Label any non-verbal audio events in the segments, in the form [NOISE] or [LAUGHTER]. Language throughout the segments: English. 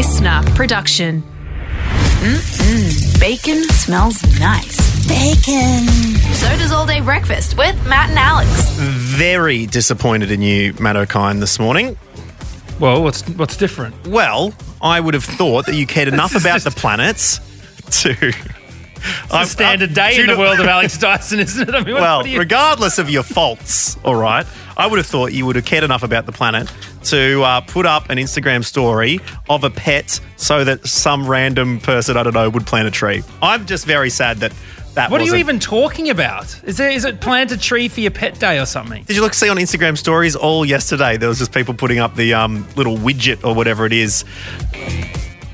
listener production. Mm-mm. Bacon smells nice. Bacon. So does all day breakfast with Matt and Alex. Very disappointed in you, Matt Okine, this morning. Well, what's what's different? Well, I would have thought that you cared [LAUGHS] enough about just- the planets to. It's a standard day in the world of [LAUGHS] Alex Dyson, isn't it? I mean, Well, what you- regardless of your faults, all right, I would have thought you would have cared enough about the planet to uh, put up an Instagram story of a pet so that some random person, I don't know, would plant a tree. I'm just very sad that that what are you wasn't- even talking about? Is there is it plant a tree for your pet day or something? Did you look see on Instagram stories all yesterday? There was just people putting up the um, little widget or whatever it is.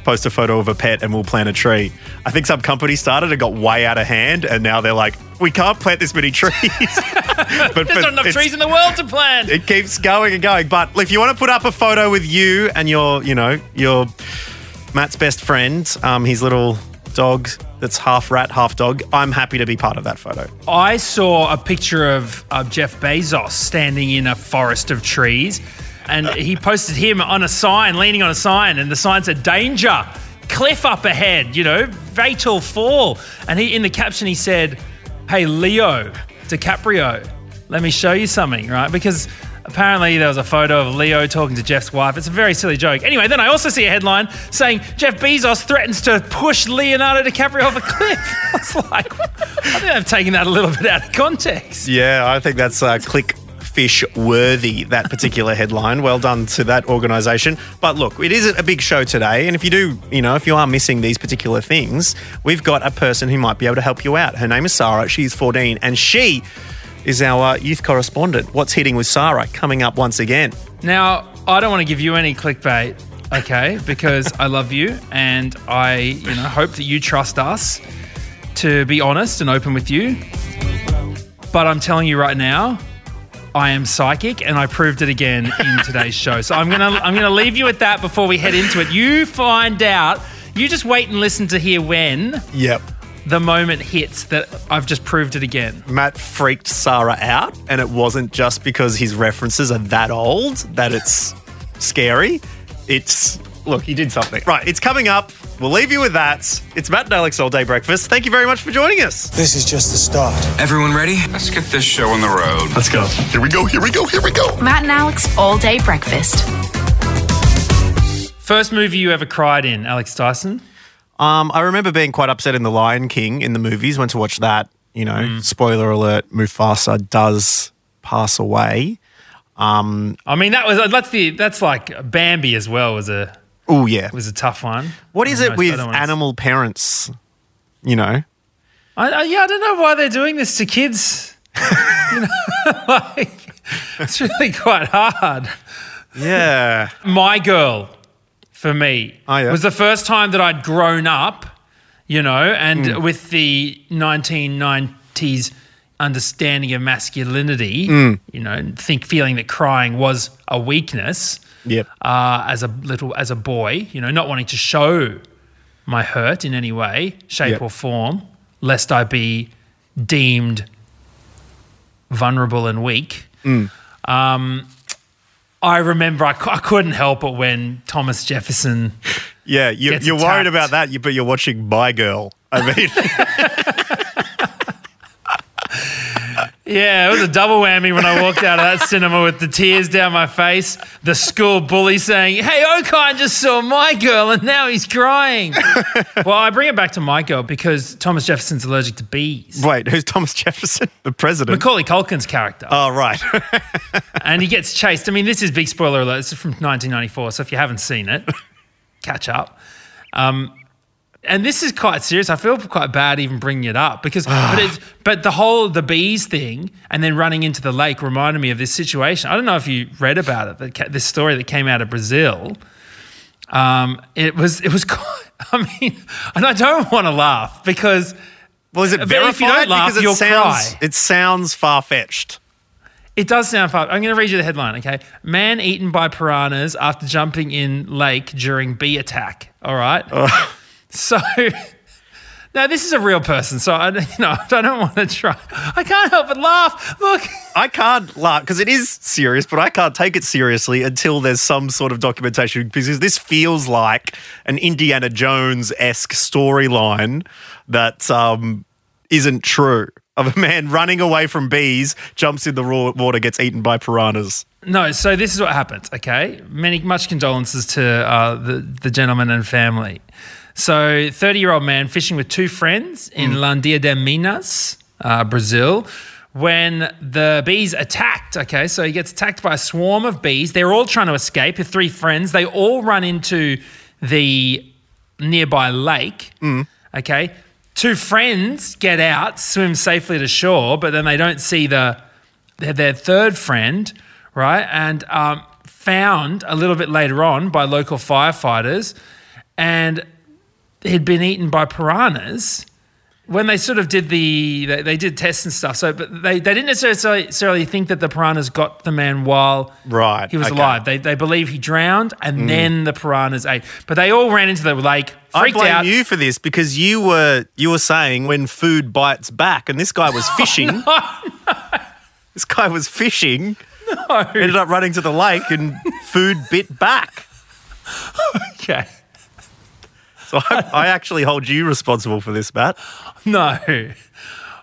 Post a photo of a pet and we'll plant a tree. I think some company started and got way out of hand, and now they're like, we can't plant this many trees. [LAUGHS] [LAUGHS] but There's not enough trees in the world to plant. It keeps going and going. But if you want to put up a photo with you and your, you know, your Matt's best friend, um, his little dog that's half rat, half dog, I'm happy to be part of that photo. I saw a picture of, of Jeff Bezos standing in a forest of trees, and he posted him on a sign, leaning on a sign, and the sign said "Danger, cliff up ahead," you know, fatal fall. And he in the caption he said, "Hey Leo DiCaprio, let me show you something, right?" Because apparently there was a photo of Leo talking to Jeff's wife. It's a very silly joke. Anyway, then I also see a headline saying Jeff Bezos threatens to push Leonardo DiCaprio off a cliff. [LAUGHS] I was like, I think I've taken that a little bit out of context. Yeah, I think that's uh, click fish worthy that particular headline. Well done to that organization. But look it is a big show today. And if you do you know if you are missing these particular things we've got a person who might be able to help you out. Her name is sarah. She's 14 and she is our uh, youth correspondent. What's hitting with sarah coming up once again. Now, I don't want to give you any clickbait, okay? Because I love you and I, you know, hope that you trust us to be honest and open with you. But I'm telling you right now, I am psychic and I proved it again in today's show. So I'm going to I'm to leave you at that before we head into it. You find out. You just wait and listen to hear when yep the moment hits that I've just proved it again. Matt freaked Sarah out, and it wasn't just because his references are that old that it's scary. It's look, he did something. Right, it's coming up. We'll leave you with that. It's Matt and Alex All Day Breakfast. Thank you very much for joining us. This is just the start. Everyone ready? Let's get this show on the road. Let's go. Here we go, here we go, here we go. Matt and Alex all day breakfast. First movie you ever cried in, Alex Dyson? Um, I remember being quite upset in The Lion King in the movies. Went to watch that. You know, Mm. spoiler alert: Mufasa does pass away. I mean, that was that's the that's like Bambi as well was a Oh yeah. It was a tough one. What is it with know, I don't wanna- animal parents? You know, I, I, yeah, I don't know why they're doing this to kids. [LAUGHS] you know, [LAUGHS] like it's really quite hard. yeah. My girl, for me, Oh, yeah? was the first time that I'd grown up. You know, and Mm. with the 1990s understanding of masculinity, Mm. you know, and think feeling that crying was a weakness. Yep. uh, as a little as a boy, you know, not wanting to show my hurt in any way, shape Yep. or form, lest I be deemed vulnerable and weak. Mm. Um, I remember I, cou- I couldn't help it when Thomas Jefferson. Yeah, you, you're worried about that, but you're watching My Girl. I mean, [LAUGHS] [LAUGHS] Yeah, it was a double whammy when I walked out of that cinema with the tears down my face. The school bully saying, "Hey, Okine just saw my girl and now he's crying." well, I bring it back to my girl because Thomas Jefferson's allergic to bees. wait, who's Thomas Jefferson, the president? Macaulay Culkin's character. oh, right. [LAUGHS] and he gets chased. I mean, this is big spoiler alert. This is from 1994, so if you haven't seen it, catch up. Um, and this is quite serious. I feel quite bad even bringing it up because, but it's, [SIGHS] but the whole the bees thing and then running into the lake reminded me of this situation. I don't know if you read about it. This story that came out of Brazil. Um, it was it was [LAUGHS] quite. I mean, and I don't want to laugh because well, is it verified? if you don't laugh, because it you'll sounds, cry. It sounds far fetched. It does sound fun. I'm going to read you the headline, okay? Man eaten by piranhas after jumping in lake during bee attack. All right. [LAUGHS] So [LAUGHS] Now this is a real person, so I, [LAUGHS] you know, I don't want to try. I can't help but laugh. Look, I can't laugh because it is serious, but I can't take it seriously until there's some sort of documentation because this feels like an Indiana Jones esque storyline that um, isn't true. Of a man running away from bees, jumps in the raw water, gets eaten by piranhas. no. So this is what happened. Okay, many much condolences to uh, the the gentleman and family. So, thirty year old man fishing with two friends in Landia de Minas, uh, Brazil. When the bees attacked, okay, so he gets attacked by a swarm of bees. They're all trying to escape. His three friends, they all run into the nearby lake. Okay. Two friends get out, swim safely to shore, but then they don't see the their, their third friend, right? And um, found a little bit later on by local firefighters, and he'd been eaten by piranhas. When they sort of did the, they, they did tests and stuff. So, but they, they didn't necessarily, necessarily think that the piranhas got the man while Right, he was okay. Mm. alive. They, they believe he drowned, and then the piranhas ate. But they all ran into the lake, freaked I blame out. you for this because you were you were saying when food bites back, and this guy was [LAUGHS] fishing. This guy was fishing. Ended up running to the lake, and food bit back. [LAUGHS] Okay. [LAUGHS] So I, I actually hold you responsible for this, Matt. No.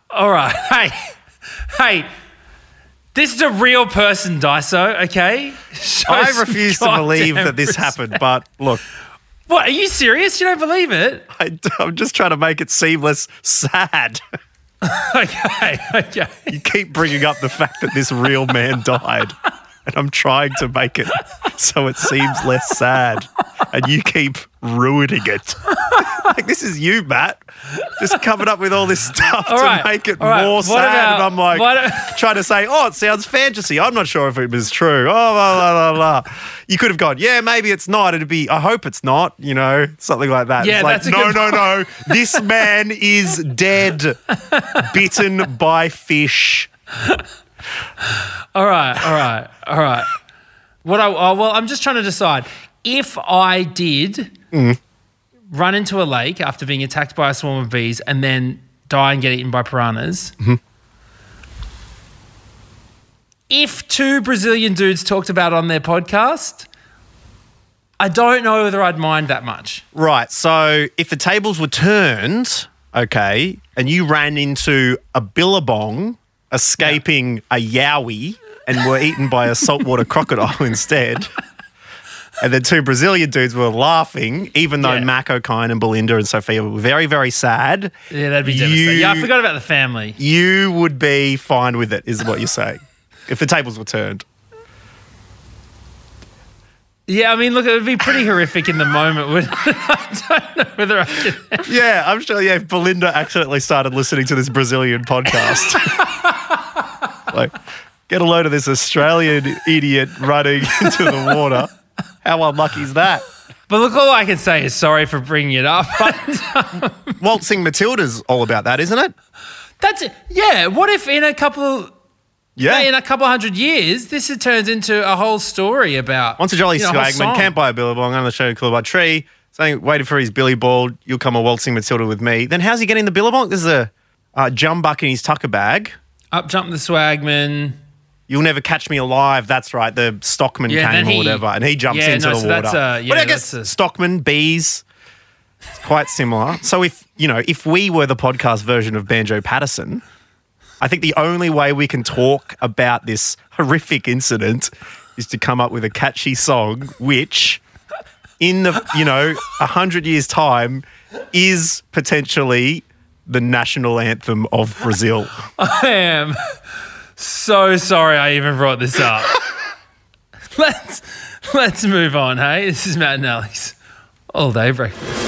All right. [LAUGHS] Hey, hey. This is a real person, Daiso. Okay. Show [LAUGHS] I some refuse to believe that this respect. happened, but look, What? Are you serious? You don't believe it? I, I'm just trying to make it seem less sad. Okay. Okay. You keep bringing up the fact that this real man died, [LAUGHS] and I'm trying to make it so it seems less sad, and you keep ruining it. [LAUGHS] like this is you, Matt, just coming up with all this stuff All to right, make it right. more What sad, about- and I'm like what- trying to say, oh, it sounds fantasy. I'm not sure if it was true. Oh, blah blah blah blah. You could have gone, yeah, maybe it's not. It'd be, I hope it's not. You know, something like that. Yeah, it's like, that's no, no, no. [LAUGHS] This man is dead, bitten by fish. All right. All right. All right. What I oh, well, I'm just trying to decide if I did run into a lake after being attacked by a swarm of bees and then die and get eaten by piranhas. If two Brazilian dudes talked about on their podcast, I don't know whether I'd mind that much. Right. So if the tables were turned, okay, and you ran into a billabong escaping a yowie and were eaten by a saltwater crocodile [LAUGHS] instead. And the two Brazilian dudes were laughing, even though Yeah. Mac Okine and Belinda and Sophia were very, very sad. Yeah, that'd be devastating. Yeah, I forgot about the family. You would be fine with it, is what you're saying. if the tables were turned. Yeah, I mean, look, it would be pretty horrific in the moment. [LAUGHS] I don't know whether I could. Yeah, I'm sure. Yeah, if Belinda accidentally started listening to this Brazilian podcast, [LAUGHS] [LAUGHS] like, get a load of this Australian idiot running [LAUGHS] into the water. How unlucky is that? But look, all I can say is sorry for bringing it up. but [LAUGHS] Waltzing Matilda's all about that, isn't it? That's it. Yeah. What if in a couple, Yeah. in a couple hundred years, this it turns into a whole story about Once a jolly you know, swagman by a billabong on the show Club by Tree, saying, waiting for his Billy Ball, you'll come a waltzing Matilda with me. Then how's he getting the billabong? There's a uh, jumbuck in his tucker bag. Up jump the swagman. You'll never catch me alive. That's right. The Stockman Yeah, came or he- whatever, and he jumps Yeah, into no, the so water. that's, uh, yeah, but I guess that's a- Stockman, bees, it's quite similar. So if you know, if we were the podcast version of Banjo Paterson, I think the only way we can talk about this horrific incident is to come up with a catchy song, which, in the you know a hundred years' time, is potentially the national anthem of Brazil. [LAUGHS] I am so sorry I even brought this up. [LAUGHS] let's let's move on. Hey, this is Matt and Alex. All day breakfast.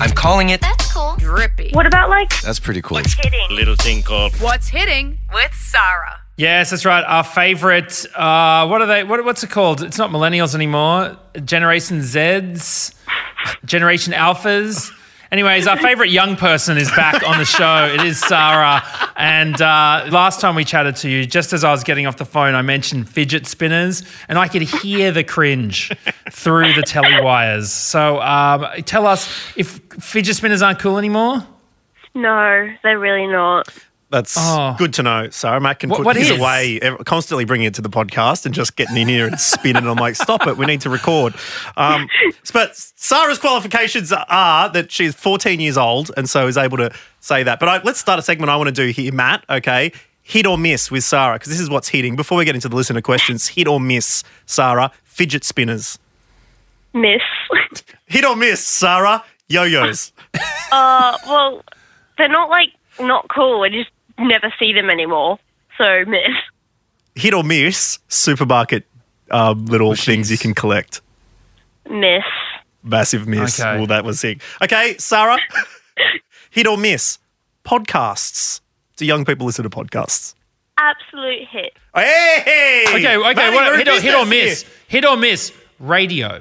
I'm calling it. That's cool. Drippy. What about like That's pretty cool. hitting? Little thing called What's hitting with Sarah? Yes, that's right. Our favorite. Uh, what are they? What, what's it called? It's not millennials anymore. Generation Zs, Generation Alphas. Anyways, our favorite young person is back on the show. It is Sarah. And uh, last time we chatted to you, just as I was getting off the phone, I mentioned fidget spinners, and I could hear the cringe through the telly wires. So um, tell us if fidget spinners aren't cool anymore. No, they're really not. That's Oh. good to know. Sarah Matt can What- put what his is? away, constantly bringing it to the podcast and just getting in here and spinning. I'm like, stop it. We need to record. Um, [LAUGHS] but Sarah's qualifications are that she's 14 years old and so is able to say that. But I, let's start a segment I want to do here, Matt. Okay. Hit or miss with Sarah, because this is what's hitting. Before we get into the listener questions, hit or miss, Sarah, fidget spinners. Miss. [LAUGHS] Hit or miss, Sarah, yo yos. uh, well, they're not like not cool. I just never see them anymore. So miss. hit or miss, supermarket um, little things you can collect. Miss. Massive miss. Okay. Well, that was sick. Okay, Sarah, [LAUGHS] hit or miss, podcasts. Do young people listen to podcasts? Absolute hit. Hey! Okay, okay. What, hit, or, hit or miss. here. Hit or miss. Radio.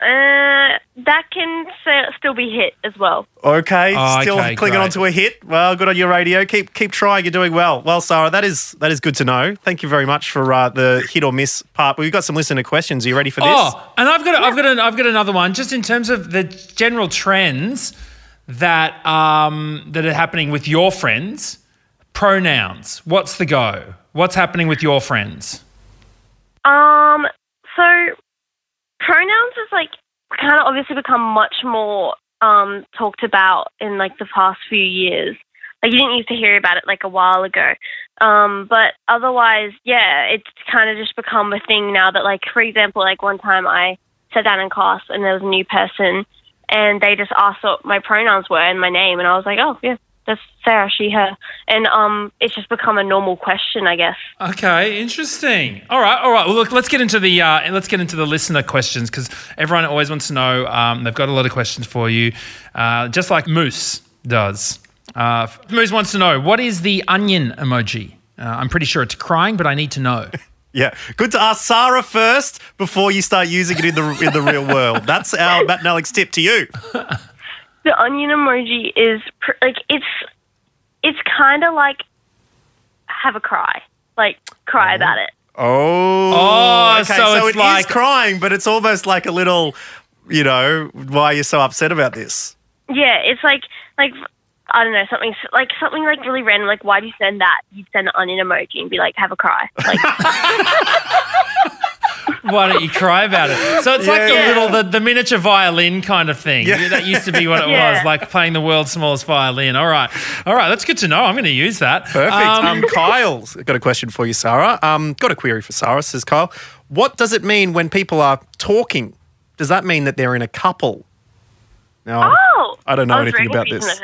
Uh, that can still be hit as well. Okay, Oh, still okay, clinging great. onto a hit. Well, good on your radio. Keep keep trying. You're doing well. Well, Sarah, that is that is good to know. Thank you very much for uh, the hit or miss part. We've got some listener questions. Are you ready for this? Oh, and I've got, a, I've got, an, I've got another one. Just in terms of the general trends that um, that are happening with your friends, pronouns. What's the go? What's happening with your friends? Um, so pronouns is like kind of obviously become much more um talked about in like the past few years. Like you didn't used to hear about it like a while ago. Um, but otherwise, yeah, it's kind of just become a thing now that like for example, like one time I sat down in class and there was a new person and they just asked what my pronouns were and my name and I was like, Oh yeah, that's Sarah, she, her. And um it's just become a normal question, I guess. Okay, interesting. All right, all right. Well, look, let's get into the uh, let's get into the listener questions because everyone always wants to know. Um, they've got a lot of questions for you, uh, just like Moose does. Uh, Moose wants to know what is the onion emoji. Uh, I'm pretty sure it's crying, but I need to know. [LAUGHS] Yeah, good to ask Sarah first before you start using it in the in the real world. That's our Matt and Alex tip to you. [LAUGHS] the onion emoji is pr- like it's it's kind of like have a cry, like cry oh. about it. Oh, Oh, okay. so So, it's it is like- crying, but it's almost like a little, you know, why are you're so upset about this. Yeah, it's like like I don't know something like something like really random. Like why do you send that? You'd send an onion emoji and be like have a cry. Like [LAUGHS] [LAUGHS] Why don't you cry about it? So it's like the little the, the miniature violin kind of thing. Yeah. That used to be what it Yeah. was, like playing the world's smallest violin. All right, all right. That's good to know. I'm going to use that. Perfect. Um, Um, Kyle's got a question for you, Sarah. Um, got a query for Sarah, says Kyle. What does it mean when people are talking? Does that mean that they're in a couple? Now, oh, I don't know was anything about this.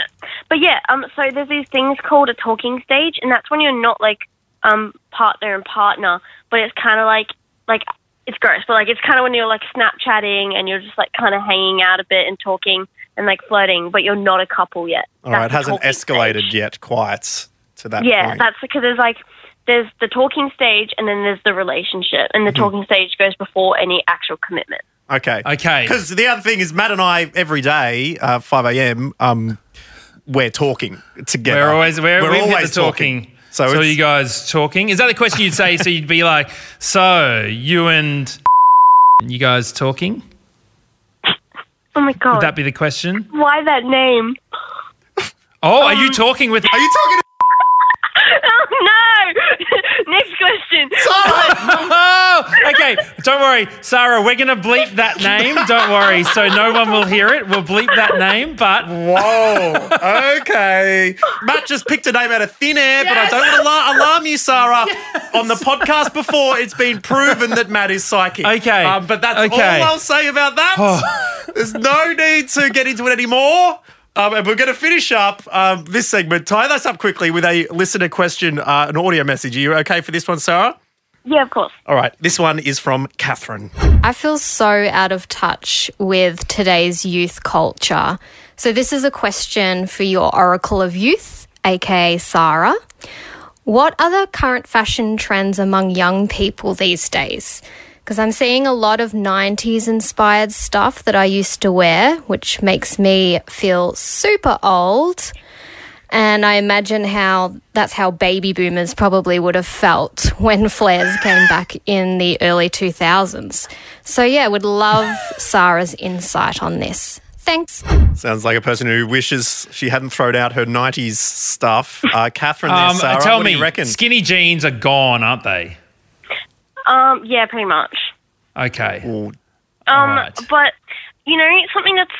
But yeah, um, so there's these things called a talking stage, and that's when you're not like um partner and partner, but it's kind of like like it's gross, but like it's kind of when you're like Snapchatting and you're just like kind of hanging out a bit and talking and like flirting, but you're not a couple yet. all right, it That's the hasn't escalated stage. yet quite to that Yeah, point. that's because there's like there's the talking stage and then there's the relationship, and the Mm-hmm. talking stage goes before any actual commitment. Okay. Okay. Because the other thing is, Matt and I every day, uh, five a.m. Um, we're talking together. We're always we're, We're always the talking. So, So, it's- you guys talking? Is that the question you'd say? so you'd be like, so you and you guys talking? Oh my god, Would that be the question? why that name? Oh, are you um, talking with? Are you talking? No! Next question. [LAUGHS] Oh, [LAUGHS] okay. Don't worry, Sarah. We're gonna bleep that name. Don't worry. So no one will hear it. We'll bleep that name. But Whoa. Okay. Matt just picked a name out of thin air, but I don't want to alarm, alarm you, Sarah. On the podcast before, it's been proven that Matt is psychic. Okay. Um, but that's Okay. all I'll say about that. [SIGHS] There's no need to get into it anymore. Um, and we're going to finish up um, this segment. Tie this up quickly with a listener question, uh, an audio message. Are you okay for this one, Sarah? Yeah, of course. All right. This one is from Catherine. I feel so out of touch with today's youth culture. So, this is a question for your Oracle of Youth, aka Sarah. What are the current fashion trends among young people these days? Because I'm seeing a lot of 90s inspired stuff that I used to wear, which makes me feel super old. And I imagine how that's how baby boomers probably would have felt [LAUGHS] when flares came back in the early 2000s. So, yeah, would love Sarah's insight on this. Thanks. Sounds like a person who wishes she hadn't thrown out her 90s stuff. Uh, Catherine, there, Um, Sarah, tell what me, do you reckon? skinny jeans are gone, aren't they? Um, yeah, pretty much. Okay. Ooh, Um, Alright. but you know something that's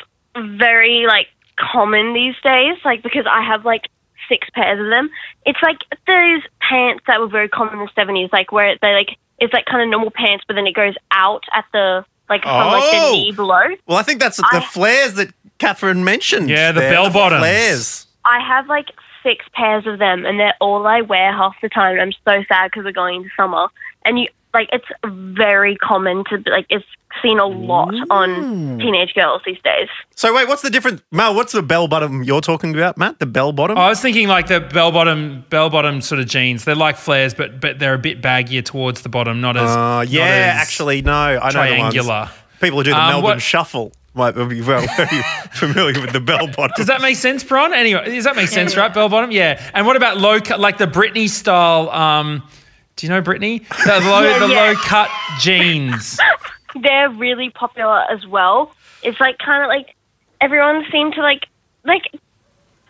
very like common these days, like because I have like six pairs of them. It's like those pants that were very common in the seventies, like where they like it's like kind of normal pants, but then it goes out at the like from like the Oh! knee below. Well, I think that's the I- flares that Catherine mentioned. Yeah, the there, bell bottoms. Flares. I have like six pairs of them, and they're all I wear half the time. I'm so sad because we're going into summer, and you like it's very common to like it's seen a lot on teenage girls these days. So wait, what's the difference? Mal? what's the bell bottom you're talking about, Matt? The bell bottom? I was thinking like the bell bottom, bell bottom sort of jeans. They're like flares, but but they're a bit baggier towards the bottom, not as. Uh, not yeah, as actually, no. I know the triangular. ones. People who do the Um, Melbourne what- Shuffle might be well [LAUGHS] very familiar with the bell bottom. Does that make sense, Bron? Anyway, does that make sense, right? Bell bottom, yeah. And what about low cut, like the Britney style? Um, do you know Britney? The [LAUGHS] low, Yeah, the yeah. low cut jeans. [LAUGHS] They're really popular as well. It's like kind of like everyone seemed to like like.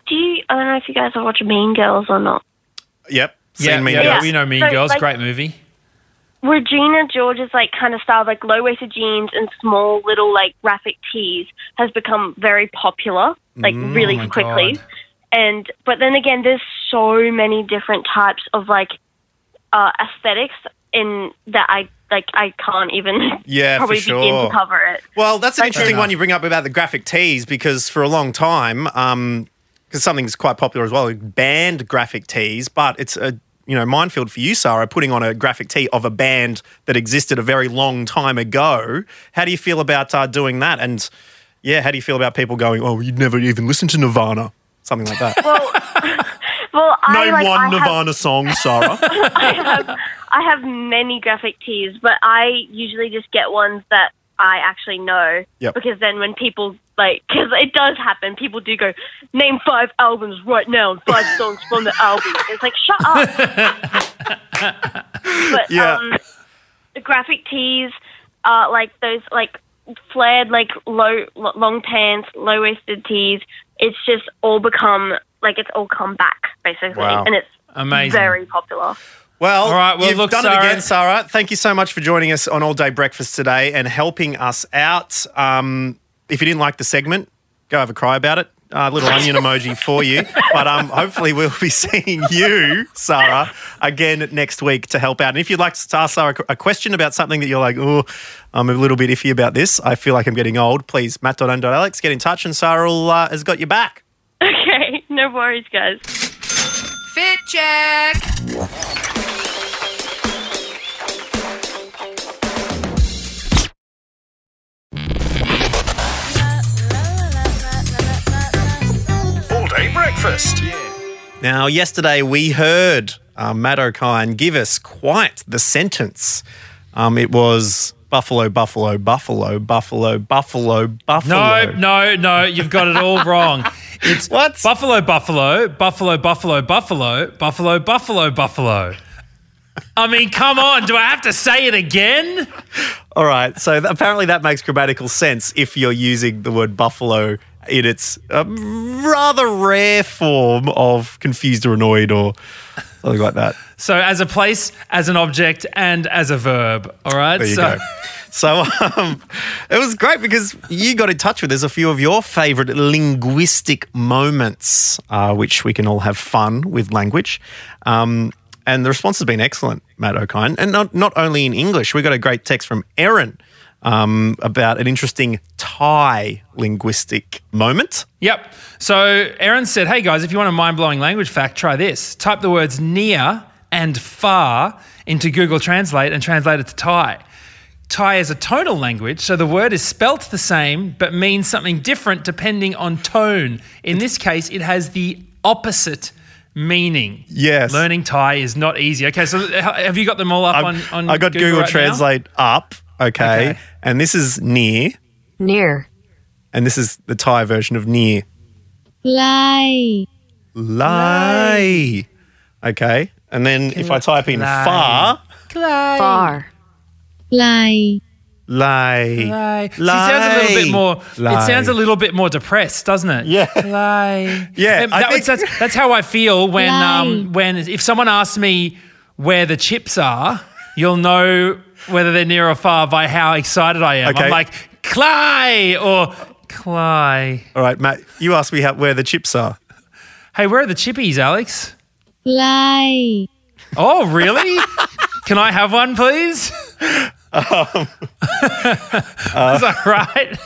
Do you? I don't know if you guys have watched Mean Girls or not. Yep. Seen yeah, me yeah, girls. we know Mean So, Girls, like- great movie. Regina George's like kind of style, like low waisted jeans and small little like graphic tees, has become very popular, like mm. really Oh quickly. God. And but then again, there's so many different types of like uh, aesthetics in that I like. I can't even [LAUGHS] Yeah, for probably begin to cover it. Well, that's an Like- interesting one you bring up about the graphic tees because for a long time, um, because something's quite popular as well, banned graphic tees, but it's a you know minefield for you, Sarah, putting on a graphic tee of a band that existed a very long time ago. How do you feel about uh, doing that? And yeah, how do you feel about people going, "Oh, you'd never even listen to Nirvana"? Something like that. Well, [LAUGHS] I Name like one I have, Nirvana song, Sarah. [LAUGHS] I have I have many graphic tees, but I usually just get ones that I actually know Yep. because then when people like because it does happen, people do go name five albums right now and five songs from the album. It's like shut up. [LAUGHS] but Yeah. um, the graphic tees are like those like flared like low long pants, low waisted tees. It's just all become like it's all come back basically, Wow. and it's Amazing. very popular. Well, All right, well, you've look, done Sarah- it again, Sarah. Thank you so much for joining us on All Day Breakfast today and helping us out. Um, if you didn't like the segment, go have a cry about it. A little onion emoji for you. But um, hopefully, we'll be [LAUGHS] seeing you, Sarah, again next week to help out. And if you'd like to ask Sarah a question about something that you're like, oh, I'm a little bit iffy about this, I feel like I'm getting old, please, matt.and.alex, get in touch and Sarah will, uh, has got your back. Okay, [LAUGHS] no worries, guys. Fit check. Breakfast. Now, yesterday we heard uh, Matt Okine give us quite the sentence. Um, it was Buffalo, Buffalo, Buffalo, Buffalo, Buffalo, Buffalo. No, no, no, you've got it all wrong. It's What? Buffalo, Buffalo, Buffalo, Buffalo, Buffalo, Buffalo, Buffalo, Buffalo. I mean, come on. Do I have to say it again? All right. So th- apparently that makes grammatical sense if you're using the word buffalo in its um, rather rare form of confused or annoyed or something like that. So, as a place, as an object, and as a verb. All right. There you so, go. So um, it was great because you got in touch with us a few of your favourite linguistic moments, uh, which we can all have fun with language. Um, and the response has been excellent, Matt Okine. And not, not only in English, we got a great text from Erin um, about an interesting Thai linguistic moment. Yep. So Aaron said, "Hey guys, if you want a mind-blowing language fact, try this. Type the words near and far into Google Translate and translate it to Thai. Thai is a tonal language, so the word is spelt the same but means something different depending on tone. In this case, it has the opposite meaning. Yes. Learning Thai is not easy. Okay, so have you got them all up on, on I got Google, right now? Translate up. Okay. Okay. And this is near. Near. And this is the Thai version of near. Lie. Lie. Okay. And then if I type in Lie. far, Clay. Far. Lie. lie. Lie. See, it sounds a little bit more. Lie. It sounds a little bit more depressed, doesn't it? Yeah. Lie. [LAUGHS] Yeah, Um, that- think- that's, that's how I feel when um, when if someone asks me where the chips are, you'll know whether they're near or far by how excited I am. Okay. I'm like Clay or Clay. All right, Matt, you asked me how, where the chips are. Hey, where are the chippies, Alex? Lie. Oh, really? [LAUGHS] Can I have one, please? Um, [LAUGHS] Is that right?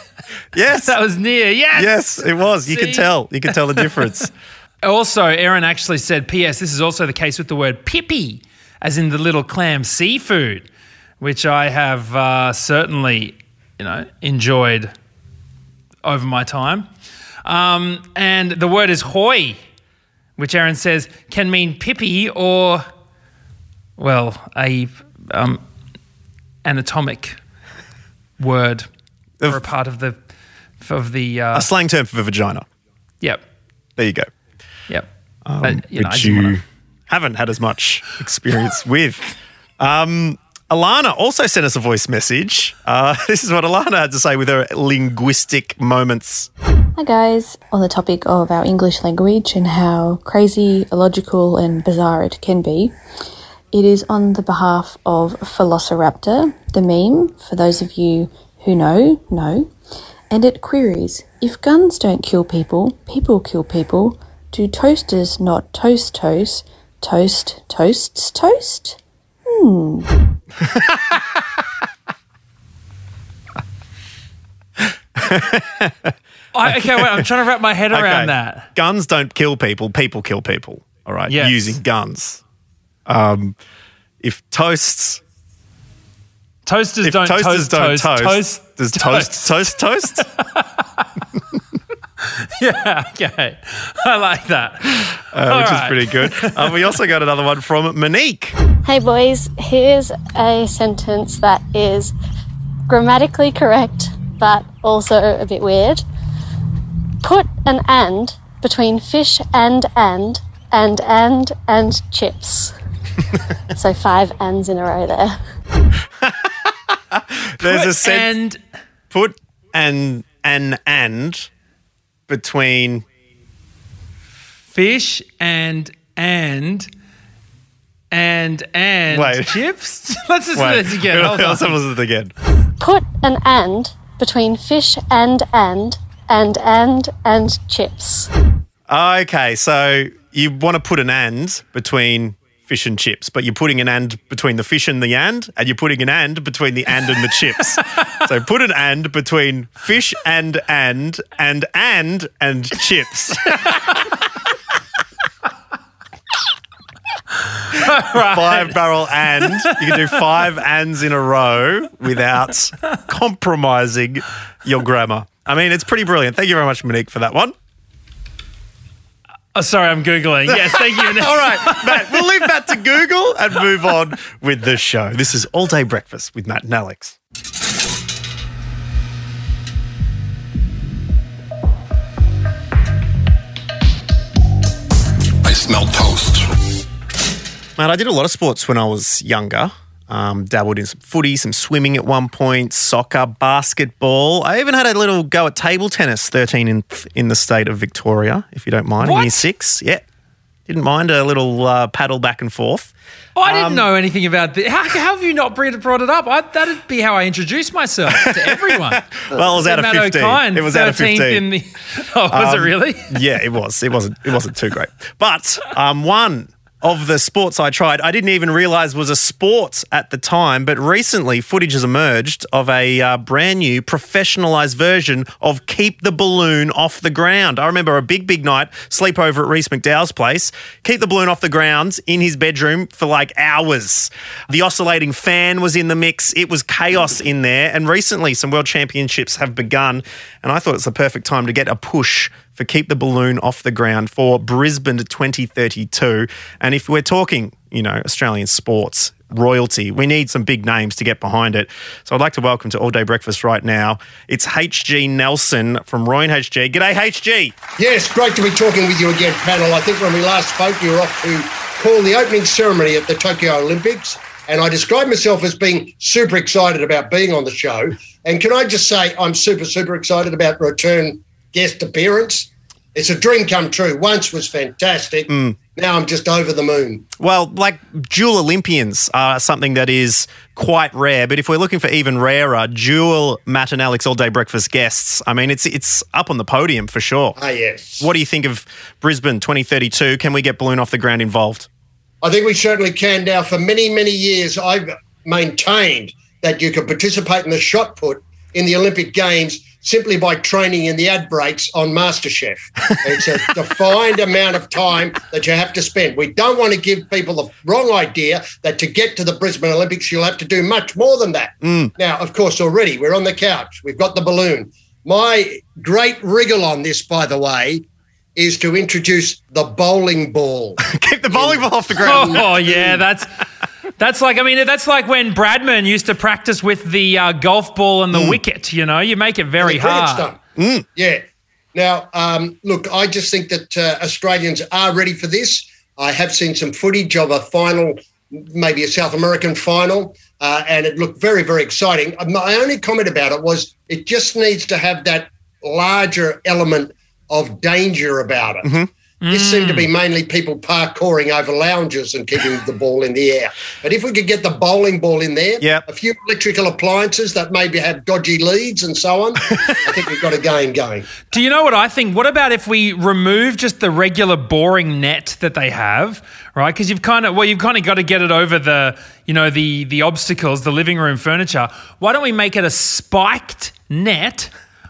Yes. That was near. Yes. yes, it was. You could See? tell. You could tell the difference. [LAUGHS] Also, Aaron actually said, P.S. This is also the case with the word pippy, as in the little clam seafood, which I have uh, certainly, you know, enjoyed over my time. Um, and the word is hoy, which Aaron says can mean pippy or, well, a um, anatomic word or a part of the of the uh, A slang term for the vagina. yep There you go. yep. Um, Uh, you know, I which didn't you wanna- haven't had as much experience [LAUGHS] with. Um, Alana also sent us a voice message. Uh, [LAUGHS] this is what Alana had to say with her linguistic moments. Hi guys, on the topic of our English language and how crazy, illogical, and bizarre it can be, it is on the behalf of Velociraptor, the meme, for those of you who know, know, and it queries if guns don't kill people, people kill people, do toasters not toast toast, toast toasts toast? Hmm. I, okay, wait. I'm trying to wrap my head around that. Guns don't kill people, people kill people. All right. Yes. Using guns. Um, if toasts Toasters if don't toasters toast, don't toast, toast, toast, does toast toast toast? [LAUGHS] [LAUGHS] Yeah, okay. I like that. Uh, which right. is pretty good. Uh, we also got another one from Monique. Hey boys, here's a sentence that is grammatically correct but also a bit weird. Put an and between fish and and and and and chips. [LAUGHS] so five ands in a row there. There's a Put sense. and put an an and between fish and and and and Wait. chips. [LAUGHS] Let's just do wait, this again. Hold [LAUGHS] let's on. listen to it again. Put an and between fish and and and and and chips. Okay, so you want to put an and between fish and chips, but you're putting an and between the fish and the and, and you're putting an and between the and and the chips. [LAUGHS] so put an and between fish and and and and and chips. [LAUGHS] Five barrel and. You can do five ands in a row without compromising your grammar. I mean, it's pretty brilliant. Thank you very much, Monique, for that one. Oh, sorry, I'm googling. Yes, thank you. [LAUGHS] All right, Matt, we'll leave that to Google and move on with the show. This is All Day Breakfast with Matt and Alex. I smell toast. Matt, I did a lot of sports when I was younger. Um, dabbled in some footy, some swimming at one point, soccer, basketball. I even had a little go at table tennis, 13 in, in the state of Victoria, if you don't mind, in What? year six. Yeah. Didn't mind a little uh, paddle back and forth. Oh, I didn't Um, know anything about this. How, how have you not brought it up? I, that'd be how I introduce myself to everyone. [LAUGHS] Well, it was out of Matt 15. Okine, It was out of 15. In the, [LAUGHS] oh, was it Um, really? yeah, it was. It wasn't. It wasn't too great. But um, one of the sports I tried, I didn't even realize was a sport at the time. But recently, footage has emerged of a uh, brand new professionalized version of "Keep the Balloon Off the Ground." I remember a big, big night sleepover at Reese McDowell's place. Keep the balloon off the ground in his bedroom for like hours. The oscillating fan was in the mix. It was chaos in there. And recently, some world championships have begun, and I thought it's the perfect time to get a push for keep the balloon off the ground for Brisbane 2032. And if we're talking, you know, Australian sports, royalty. We need some big names to get behind it. So I'd like to welcome to All Day Breakfast right now. It's HG Nelson from Roy and HG. G'day, HG. Yes, great to be talking with you again, panel. I think when we last spoke, you were off to call the opening ceremony at the Tokyo Olympics. And I described myself as being super excited about being on the show. And can I just say, I'm super, super excited about return guest appearance. It's a dream come true. Once was fantastic. Now I'm just over the moon. Well, like dual Olympians are something that is quite rare, but if we're looking for even rarer, dual Matt and Alex all day breakfast guests, I mean, it's it's up on the podium for sure. Ah, yes. What do you think of Brisbane 2032? Can we get balloon off the ground involved? I think we certainly can now. For many, many years, I've maintained that you can participate in the shot put in the Olympic Games simply by training in the ad breaks on MasterChef. it's a [LAUGHS] defined amount of time that you have to spend. We don't want to give people the wrong idea that to get to the Brisbane Olympics, you'll have to do much more than that. Mm. Now, of course, already we're on the couch, we've got the balloon. My great wriggle on this, by the way, is to introduce the bowling ball. [LAUGHS] Keep the bowling ball off the ground. Oh yeah, that's that's like I mean that's like when Bradman used to practice with the uh, golf ball and the wicket. You know, you make it very hard. stump. Yeah. Now, um, look, I just think that uh, Australians are ready for this. I have seen some footage of a final, maybe a South American final, uh, and it looked very, very exciting. Uh, My only comment about it was it just needs to have that larger element of danger about it. This seemed to be mm. mainly people parkouring over lounges and keeping the ball in the air. But if we could get the bowling ball in there, Yep. a few electrical appliances that maybe have dodgy leads and so on, [LAUGHS] I think we've got a game going. Do you know what I think? What about if we remove just the regular boring net that they have, right? Because you've kind of well, you've kind of got to get it over the you know the the obstacles, the living room furniture. Why don't we make it a spiked net?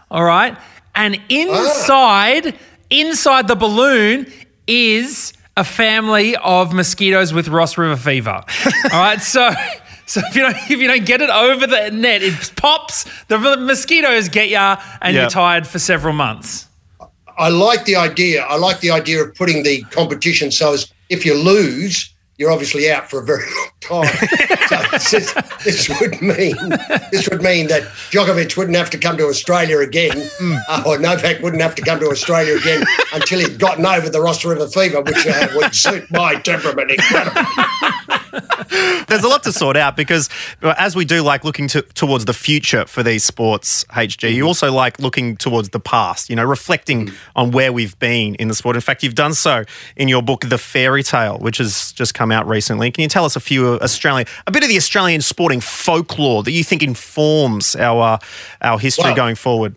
All right, and ah. inside inside the balloon is a family of mosquitoes with Ross River fever. [LAUGHS] All right, so. So if you don't if you don't get it over the net, it pops. The mosquitoes get ya, and you're tired for several months. I like the idea. I like the idea of putting the competition so as if you lose, you're obviously out for a very long time. so this, this would mean this would mean that Djokovic wouldn't have to come to Australia again, uh, or Novak wouldn't have to come to Australia again until he'd gotten over the Ross River fever, which uh, would suit my temperament incredibly. There's a lot to sort out because uh, as we do like looking to, towards the future for these sports, HG, you also like looking towards the past, you know, reflecting on where we've been in the sport. In fact, you've done so in your book, The Fairy Tale, which has just come out recently. Can you tell us a few Australian, a bit of the Australian sporting folklore that you think informs our, uh, our history Wow. going forward?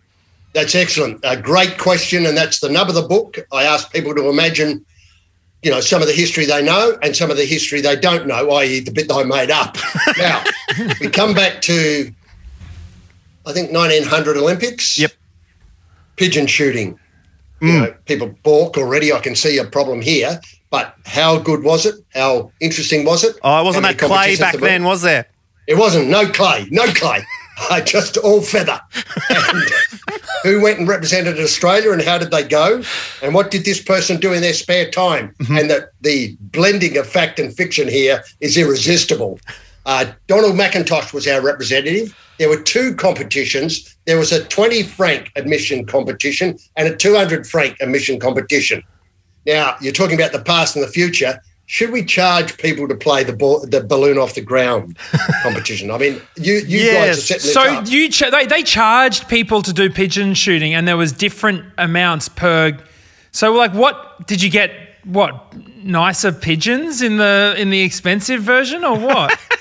That's excellent. A great question, and that's the nub of the book. I ask people to imagine, you know, some of the history they know and some of the history they don't know, i.e., the bit that I made up. [LAUGHS] now, we come back to, I think, 1900 Olympics. Yep. Pigeon shooting. You know, people balk already. I can see a problem here. But how good was it? How interesting was it? Oh, it wasn't that clay back then, was there? It wasn't. No clay. No clay. [LAUGHS] Uh, just all feather. And who went and represented Australia and how did they go? And what did this person do in their spare time? And that the blending of fact and fiction here is irresistible. Uh, Donald Mackintosh was our representative. There were two competitions. There was a 20 franc admission competition and a 200 franc admission competition. Now, you're talking about the past and the future. Should we charge people to play the ball, the balloon off the ground [LAUGHS] competition? I mean, you, you guys are setting So up. you ch- they, they charged people to do pigeon shooting, and there was different amounts per. So like, what did you get? What nicer pigeons in the in the expensive version, or what? [LAUGHS]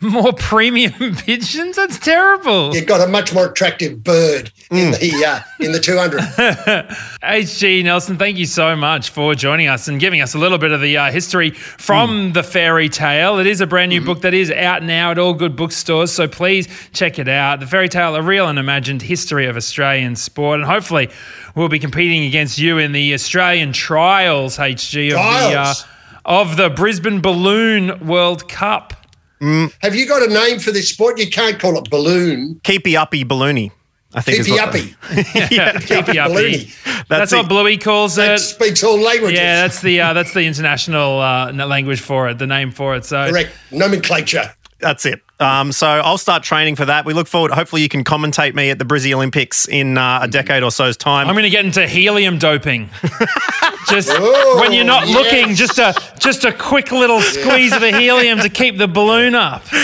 [LAUGHS] More premium pigeons? That's terrible. You've got a much more attractive bird in the uh, in the 200. HG [LAUGHS] Nelson, thank you so much for joining us and giving us a little bit of the uh, history from the fairy tale. It is a brand new book that is out now at all good bookstores, so please check it out. The fairy tale, a real and imagined history of Australian sport, and hopefully we'll be competing against you in the Australian trials, HG, of the uh, Trials? of the Brisbane Balloon World Cup. Have you got a name for this sport? You can't call it balloon. Keepy uppy balloony. I think is what- Tippy-uppy. [LAUGHS] yeah, tippy Balloony. That's, That's what. Bluey calls That it. speaks all languages. Yeah, that's the uh, that's the international uh, language for it, the name for it. So Correct. Nomenclature. That's it. Um, so I'll start training for that. We look forward. Hopefully, you can commentate me at the Brizzy Olympics in uh, a decade or so's time. I'm going to get into helium doping. [LAUGHS] just Oh, when you're not yes. looking, just a just a quick little squeeze of the helium to keep the balloon up. [LAUGHS]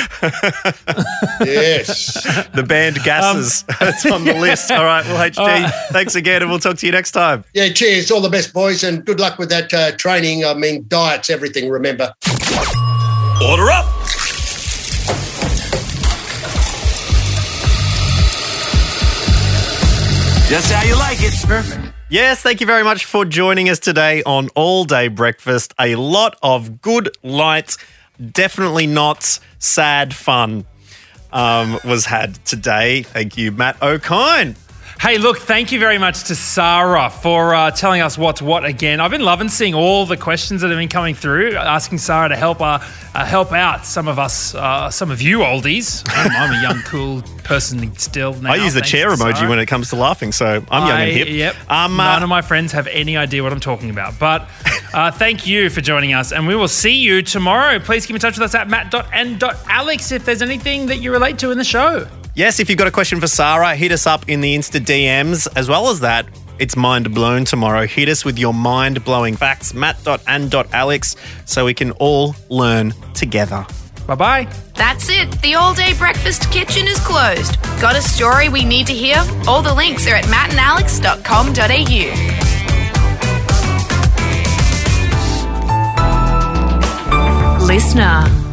Yes. the banned gases. [LAUGHS] That's on the list. All right. Well, HG, thanks again, and we'll talk to you next time. yeah, cheers. All the best, boys, and good luck with that uh, training. I mean, diet's everything, remember. Order up. Just how you like it. Perfect. Yes, thank you very much for joining us today on All Day Breakfast. A lot of good, light, definitely not sad fun um, was had today. Thank you, Matt Okine. Hey, look, thank you very much to Sara for uh, telling us what's what again. I've been loving seeing all the questions that have been coming through, asking Sara to help uh, uh, help out some of us, uh, some of you oldies. I'm, I'm a young, cool person still now. I use the chair emoji Sara. when it comes to laughing, so I'm young I- and hip. Yep. Um, uh, None of my friends have any idea what I'm talking about. But uh, thank you for joining us, and we will see you tomorrow. Please keep in touch with us at matt.and.alex if there's anything that you relate to in the show. Yes, if you've got a question for Sara, hit us up in the Insta DMs. As well as that, it's mind blown tomorrow. Hit us with your mind blowing facts, matt.and.alex, so we can all learn together. Bye bye. That's it. The all day breakfast kitchen is closed. Got a story we need to hear? All the links are at mattandalex.com.au. Listener.